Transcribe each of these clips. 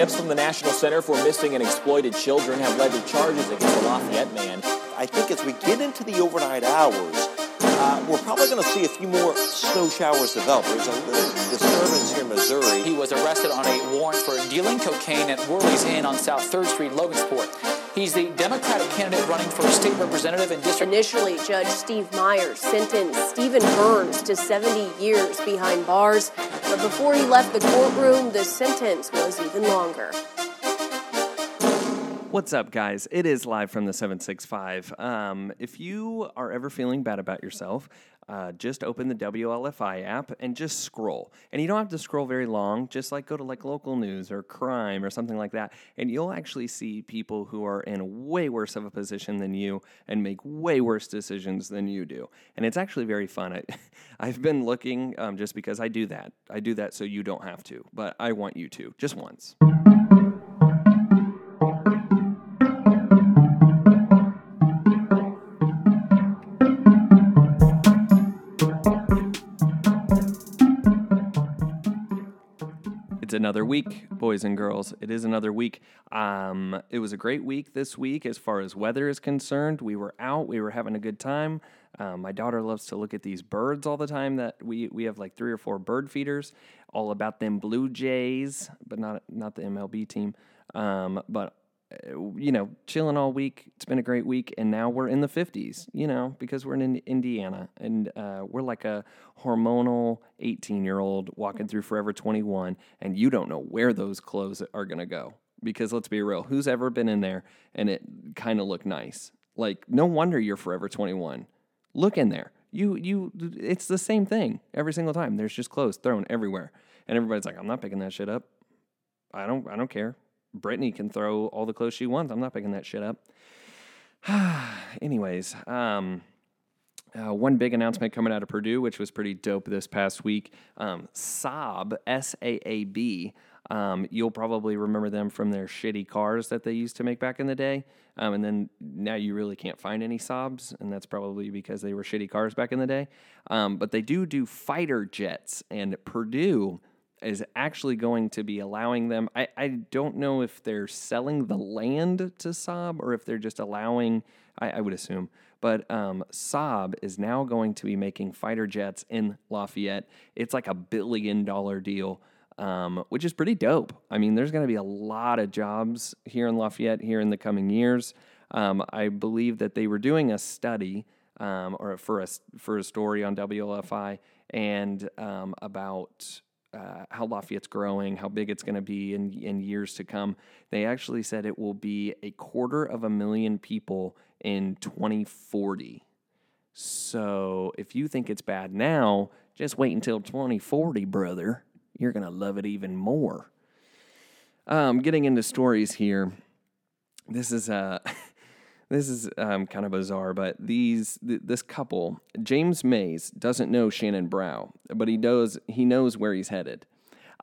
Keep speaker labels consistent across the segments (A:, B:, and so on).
A: tips from the National Center for Missing and Exploited Children have led to charges against the Lafayette man.
B: I think as we get into the overnight hours, uh, we're probably going to see a few more snow showers develop. There's a little disturbance here in Missouri.
C: He was arrested on a warrant for dealing cocaine at Worley's Inn on South 3rd Street, Logansport. He's the Democratic candidate running for state representative in district.
D: Initially, Judge Steve Myers sentenced Stephen Burns to 70 years behind bars, but before he left the courtroom, the sentence was even longer.
E: What's up, guys? It is live from the 765. Um, if you are ever feeling bad about yourself, uh, just open the WLFI app and just scroll. And you don't have to scroll very long, just like go to like local news or crime or something like that. And you'll actually see people who are in way worse of a position than you and make way worse decisions than you do. And it's actually very fun. I, I've been looking um, just because I do that. I do that so you don't have to, but I want you to, just once. It's another week, boys and girls. It is another week. Um, it was a great week this week as far as weather is concerned. We were out, we were having a good time. Um, my daughter loves to look at these birds all the time. That we we have like three or four bird feeders, all about them Blue Jays, but not not the MLB team. Um, but you know, chilling all week. It's been a great week, and now we're in the 50s, you know, because we're in Indiana, and uh, we're like a hormonal 18 year old walking through Forever 21, and you don't know where those clothes are going to go. Because let's be real, who's ever been in there and it kind of looked nice? Like, no wonder you're Forever 21. Look in there. You, you, it's the same thing every single time. There's just clothes thrown everywhere, and everybody's like, "I'm not picking that shit up. I don't, I don't care." Brittany can throw all the clothes she wants. I'm not picking that shit up. Anyways, um, uh, one big announcement coming out of Purdue, which was pretty dope this past week. Um, Saab, S A A B. Um, you'll probably remember them from their shitty cars that they used to make back in the day. Um, and then now you really can't find any Saabs, and that's probably because they were shitty cars back in the day. Um, but they do do fighter jets, and Purdue is actually going to be allowing them. I, I don't know if they're selling the land to Saab or if they're just allowing, I, I would assume, but um, Saab is now going to be making fighter jets in Lafayette. It's like a billion dollar deal. Um, which is pretty dope. I mean, there's going to be a lot of jobs here in Lafayette here in the coming years. Um, I believe that they were doing a study um, or for a for a story on WLFI and um, about uh, how Lafayette's growing, how big it's going to be in, in years to come. They actually said it will be a quarter of a million people in 2040. So if you think it's bad now, just wait until 2040, brother. You're going to love it even more. Um, getting into stories here. This is uh, this is um, kind of bizarre, but these th- this couple, James Mays, doesn't know Shannon Brow, but he knows he knows where he's headed.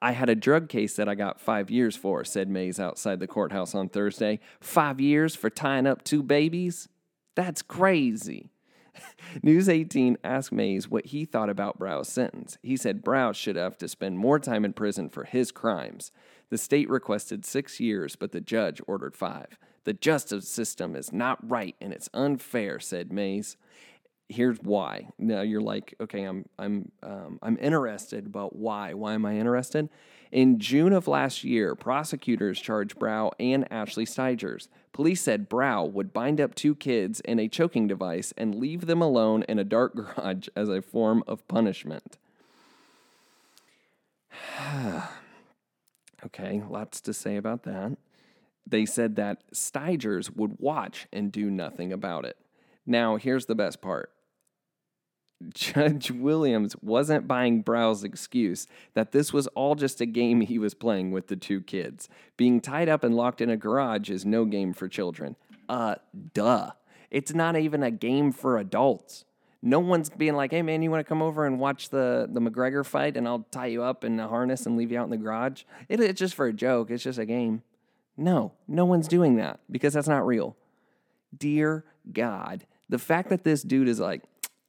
E: I had a drug case that I got five years for, said Mays outside the courthouse on Thursday. Five years for tying up two babies? That's crazy. News 18 asked Mays what he thought about Brow's sentence. He said Brow should have to spend more time in prison for his crimes. The state requested six years, but the judge ordered five. The justice system is not right and it's unfair, said Mays. Here's why. Now you're like, okay, I'm I'm um, I'm interested, but why? Why am I interested? In June of last year, prosecutors charged Brow and Ashley Stigers. Police said Brow would bind up two kids in a choking device and leave them alone in a dark garage as a form of punishment. okay, lots to say about that. They said that Stigers would watch and do nothing about it. Now, here's the best part Judge Williams wasn't buying Brow's excuse that this was all just a game he was playing with the two kids. Being tied up and locked in a garage is no game for children. Uh, duh. It's not even a game for adults. No one's being like, hey man, you want to come over and watch the, the McGregor fight and I'll tie you up in a harness and leave you out in the garage? It, it's just for a joke, it's just a game. No, no one's doing that because that's not real. Dear God, the fact that this dude is like,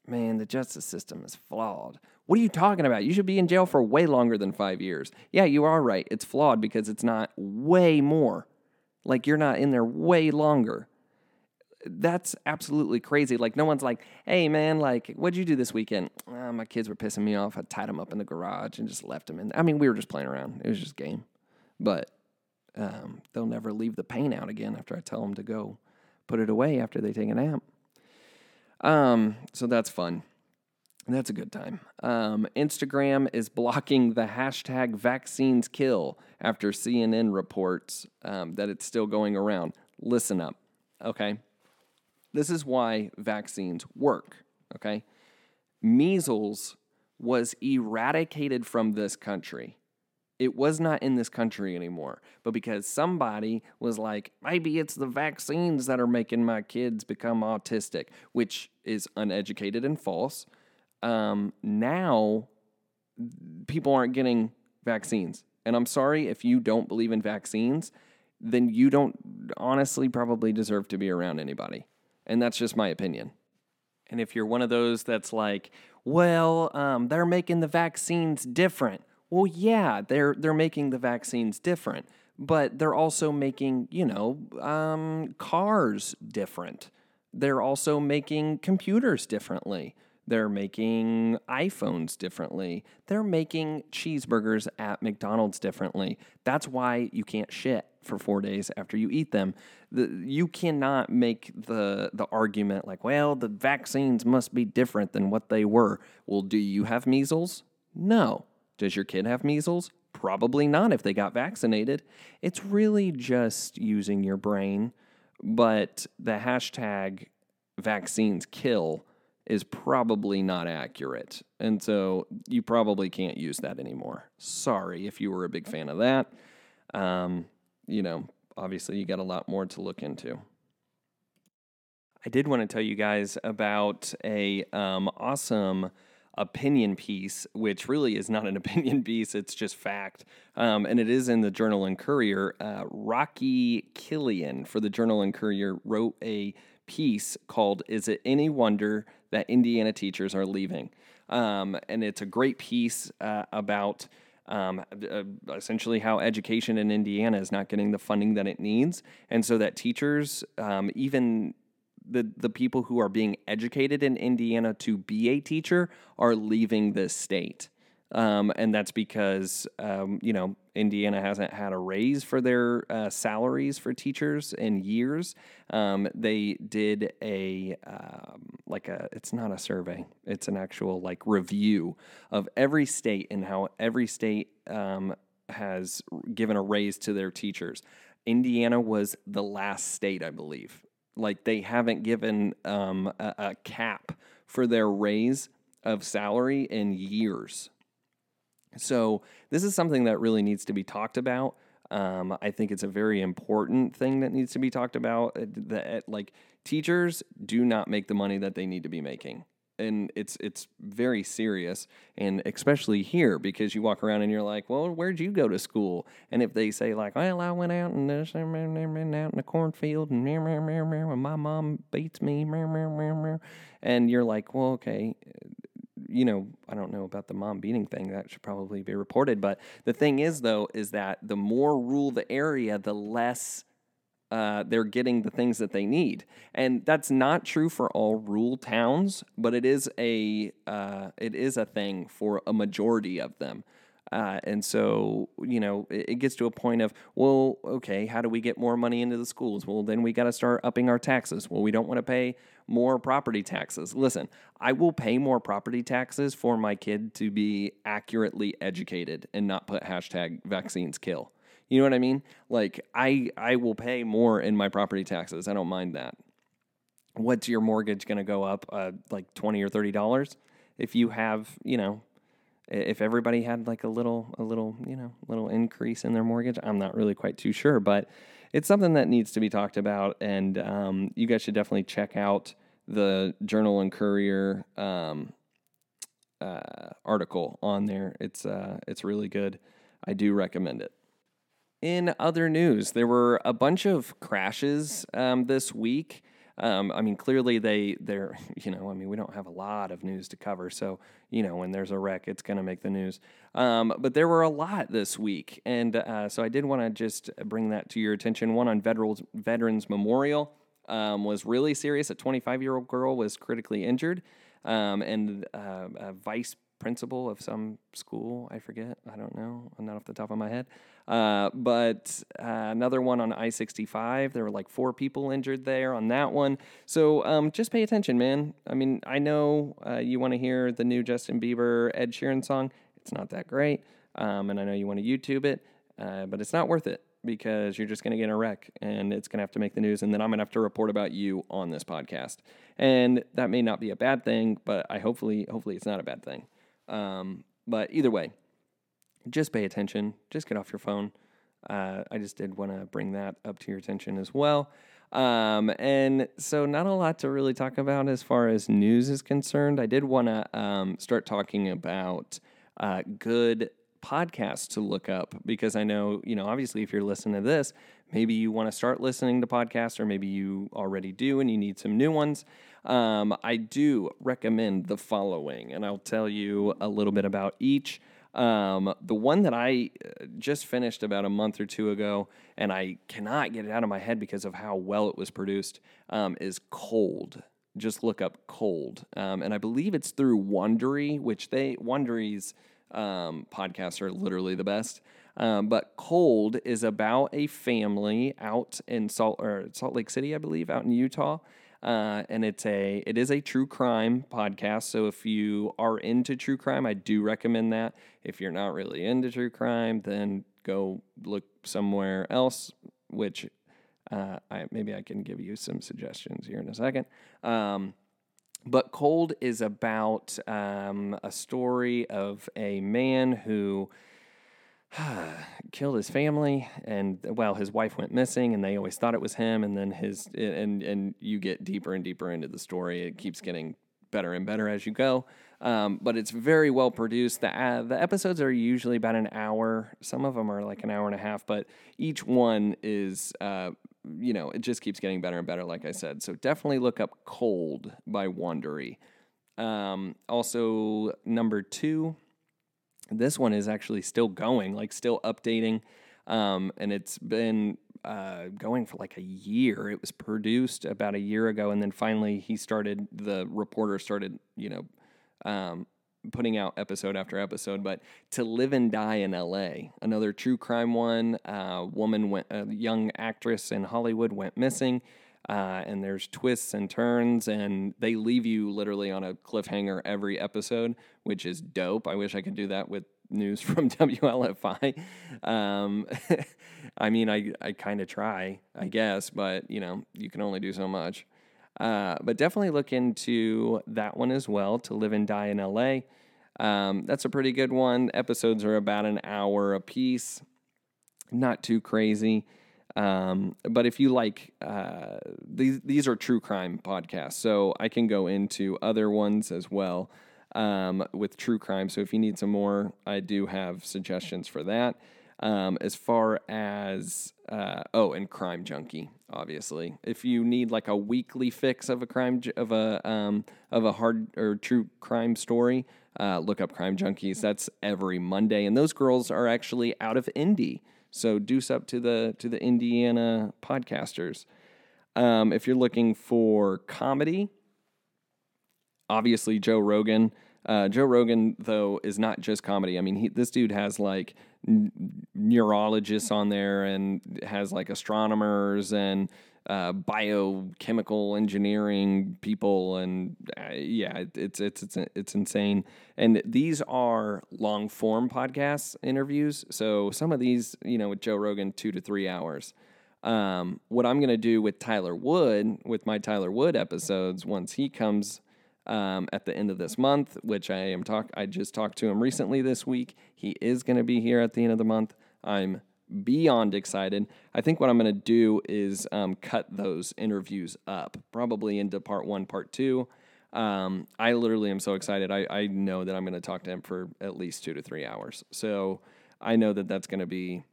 E: man, the justice system is flawed. What are you talking about? You should be in jail for way longer than five years. Yeah, you are right. It's flawed because it's not way more. Like you're not in there way longer. That's absolutely crazy. Like no one's like, "Hey man, like what'd you do this weekend?" "Ah, my kids were pissing me off. I tied them up in the garage and just left them in. I mean, we were just playing around. It was just game. But um, they'll never leave the paint out again after I tell them to go put it away after they take a nap. Um, so that's fun. That's a good time. Um, Instagram is blocking the hashtag vaccines kill after CNN reports um, that it's still going around. Listen up, okay? This is why vaccines work, okay? Measles was eradicated from this country. It was not in this country anymore. But because somebody was like, maybe it's the vaccines that are making my kids become autistic, which is uneducated and false um, now people aren't getting vaccines. And I'm sorry if you don't believe in vaccines, then you don't honestly probably deserve to be around anybody. And that's just my opinion. And if you're one of those that's like, well, um, they're making the vaccines different. Well, yeah, they're they're making the vaccines different, but they're also making you know um, cars different. They're also making computers differently. They're making iPhones differently. They're making cheeseburgers at McDonald's differently. That's why you can't shit for four days after you eat them. The, you cannot make the the argument like, well, the vaccines must be different than what they were. Well, do you have measles? No. Does your kid have measles? Probably not if they got vaccinated. It's really just using your brain. But the hashtag vaccines kill is probably not accurate. And so you probably can't use that anymore. Sorry if you were a big fan of that. Um, you know, obviously you got a lot more to look into. I did want to tell you guys about a um, awesome opinion piece, which really is not an opinion piece, it's just fact. Um, and it is in the Journal and Courier. Uh, Rocky Killion for the Journal and Courier wrote a piece called Is It Any Wonder That Indiana Teachers Are Leaving? Um, and it's a great piece uh, about. Um, uh, essentially, how education in Indiana is not getting the funding that it needs, and so that teachers, um, even the the people who are being educated in Indiana to be a teacher, are leaving this state. Um, and that's because um, you know Indiana hasn't had a raise for their uh, salaries for teachers in years. Um, they did a um, like a it's not a survey; it's an actual like review of every state and how every state um, has given a raise to their teachers. Indiana was the last state, I believe. Like they haven't given um, a, a cap for their raise of salary in years. So this is something that really needs to be talked about. Um, I think it's a very important thing that needs to be talked about. uh, That like teachers do not make the money that they need to be making, and it's it's very serious. And especially here because you walk around and you're like, well, where'd you go to school? And if they say like, well, I went out and out in the cornfield and my mom beats me, and you're like, well, okay, you know, I don't know about the mom beating thing. That should probably be reported. But the thing is, though, is that the more rural the area, the less uh, they're getting the things that they need. And that's not true for all rural towns, but it is a uh, it is a thing for a majority of them. Uh, and so, you know, it, it gets to a point of, well, okay, how do we get more money into the schools? Well, then we got to start upping our taxes. Well, we don't want to pay more property taxes. Listen, I will pay more property taxes for my kid to be accurately educated and not put hashtag vaccines kill. You know what I mean? Like I I will pay more in my property taxes. I don't mind that. What's your mortgage going to go up uh, like 20 or 30 dollars if you have, you know, if everybody had like a little a little, you know, little increase in their mortgage? I'm not really quite too sure, but it's something that needs to be talked about and um, you guys should definitely check out the Journal and Courier um, uh, article on there. It's uh, it's really good. I do recommend it. In other news, there were a bunch of crashes um, this week. Um, I mean, clearly they they're you know I mean we don't have a lot of news to cover, so you know when there's a wreck, it's going to make the news. Um, but there were a lot this week, and uh, so I did want to just bring that to your attention. One on Veterans Veterans Memorial um, was really serious. A 25 year old girl was critically injured, um, and uh, a vice principal of some school. I forget. I don't know. I'm not off the top of my head. Uh, but uh, another one on I 65. There were like four people injured there on that one. So um, just pay attention, man. I mean, I know uh, you want to hear the new Justin Bieber Ed Sheeran song. It's not that great. Um, and I know you want to YouTube it, uh, but it's not worth it because you're just going to get in a wreck and it's going to have to make the news. And then I'm going to have to report about you on this podcast. And that may not be a bad thing, but I hopefully, hopefully it's not a bad thing. Um, but either way, just pay attention. Just get off your phone. Uh, I just did want to bring that up to your attention as well. Um, and so, not a lot to really talk about as far as news is concerned. I did want to um, start talking about uh, good podcasts to look up because I know, you know, obviously, if you're listening to this, maybe you want to start listening to podcasts, or maybe you already do and you need some new ones. Um, I do recommend the following, and I'll tell you a little bit about each. Um, the one that I uh, just finished about a month or two ago, and I cannot get it out of my head because of how well it was produced, um, is Cold. Just look up Cold, um, and I believe it's through Wondery, which they Wondery's um, podcasts are literally the best. Um, but Cold is about a family out in Salt or Salt Lake City, I believe, out in Utah. Uh, and it's a it is a true crime podcast. So if you are into true crime, I do recommend that. If you're not really into true crime, then go look somewhere else. Which uh, I, maybe I can give you some suggestions here in a second. Um, but Cold is about um, a story of a man who killed his family and well his wife went missing and they always thought it was him and then his and and you get deeper and deeper into the story. It keeps getting better and better as you go. Um, but it's very well produced. The uh, the episodes are usually about an hour. Some of them are like an hour and a half but each one is uh, you know it just keeps getting better and better like i said. So definitely look up cold by Wondery um, also number two this one is actually still going, like still updating. Um, and it's been uh, going for like a year. It was produced about a year ago, and then finally he started. The reporter started, you know, um, putting out episode after episode. But to live and die in L.A., another true crime one. Uh, woman went, a young actress in Hollywood went missing. Uh, and there's twists and turns, and they leave you literally on a cliffhanger every episode, which is dope. I wish I could do that with news from WLFI. Um, I mean, I, I kind of try, I guess, but you know, you can only do so much. Uh, but definitely look into that one as well to live and die in LA. Um, that's a pretty good one. Episodes are about an hour a piece, not too crazy. Um, but if you like, uh, these these are true crime podcasts, so I can go into other ones as well um, with true crime. So if you need some more, I do have suggestions for that. Um, as far as uh, oh, and Crime Junkie, obviously. If you need like a weekly fix of a crime of a um, of a hard or true crime story, uh, look up Crime Junkies. That's every Monday, and those girls are actually out of Indy. So deuce up to the to the Indiana podcasters. Um, if you're looking for comedy, obviously Joe Rogan. Uh, Joe Rogan, though, is not just comedy. I mean, he, this dude has like n- neurologists on there and has like astronomers and uh, biochemical engineering people, and uh, yeah, it's it's it's it's insane. And these are long form podcasts interviews. So some of these, you know, with Joe Rogan, two to three hours. Um, what I'm going to do with Tyler Wood, with my Tyler Wood episodes, once he comes um, at the end of this month, which I am talk. I just talked to him recently this week. He is going to be here at the end of the month. I'm beyond excited. I think what I'm going to do is um, cut those interviews up, probably into part one, part two. Um, I literally am so excited. I, I know that I'm going to talk to him for at least two to three hours. So I know that that's going to be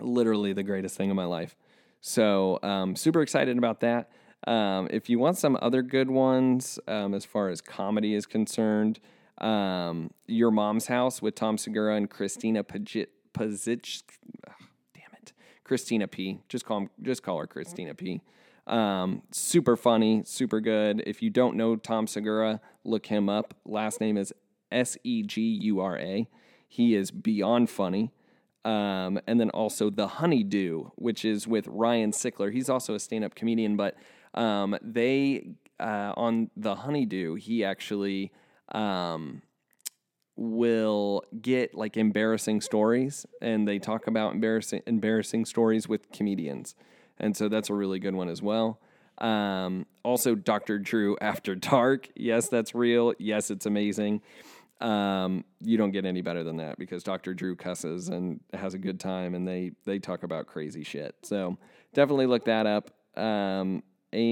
E: literally the greatest thing in my life. So um, super excited about that. Um, if you want some other good ones, um, as far as comedy is concerned, um, Your Mom's House with Tom Segura and Christina Pajit, Pazich, Christina P. Just call him, just call her Christina P. Um, super funny, super good. If you don't know Tom Segura, look him up. Last name is S E G U R A. He is beyond funny. Um, and then also The Honeydew, which is with Ryan Sickler. He's also a stand up comedian, but um, they, uh, on The Honeydew, he actually um, will get like embarrassing stories and they talk about embarrassing embarrassing stories with comedians. And so that's a really good one as well. Um, also, Dr. Drew After Dark. Yes, that's real. Yes, it's amazing. Um, you don't get any better than that because Dr. Drew cusses and has a good time and they they talk about crazy shit. So definitely look that up. Um, and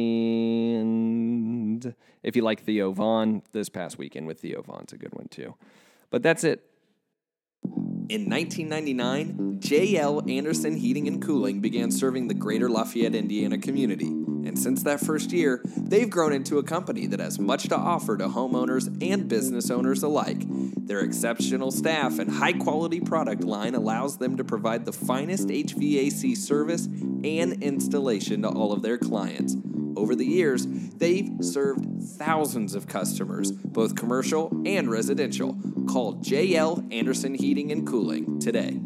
E: if you like Theo Von, this past weekend with Theo Von's a good one too. But that's it.
F: In 1999, J.L. Anderson Heating and Cooling began serving the greater Lafayette, Indiana community. And since that first year, they've grown into a company that has much to offer to homeowners and business owners alike. Their exceptional staff and high quality product line allows them to provide the finest HVAC service and installation to all of their clients. Over the years, they've served thousands of customers, both commercial and residential. Call JL Anderson Heating and Cooling today.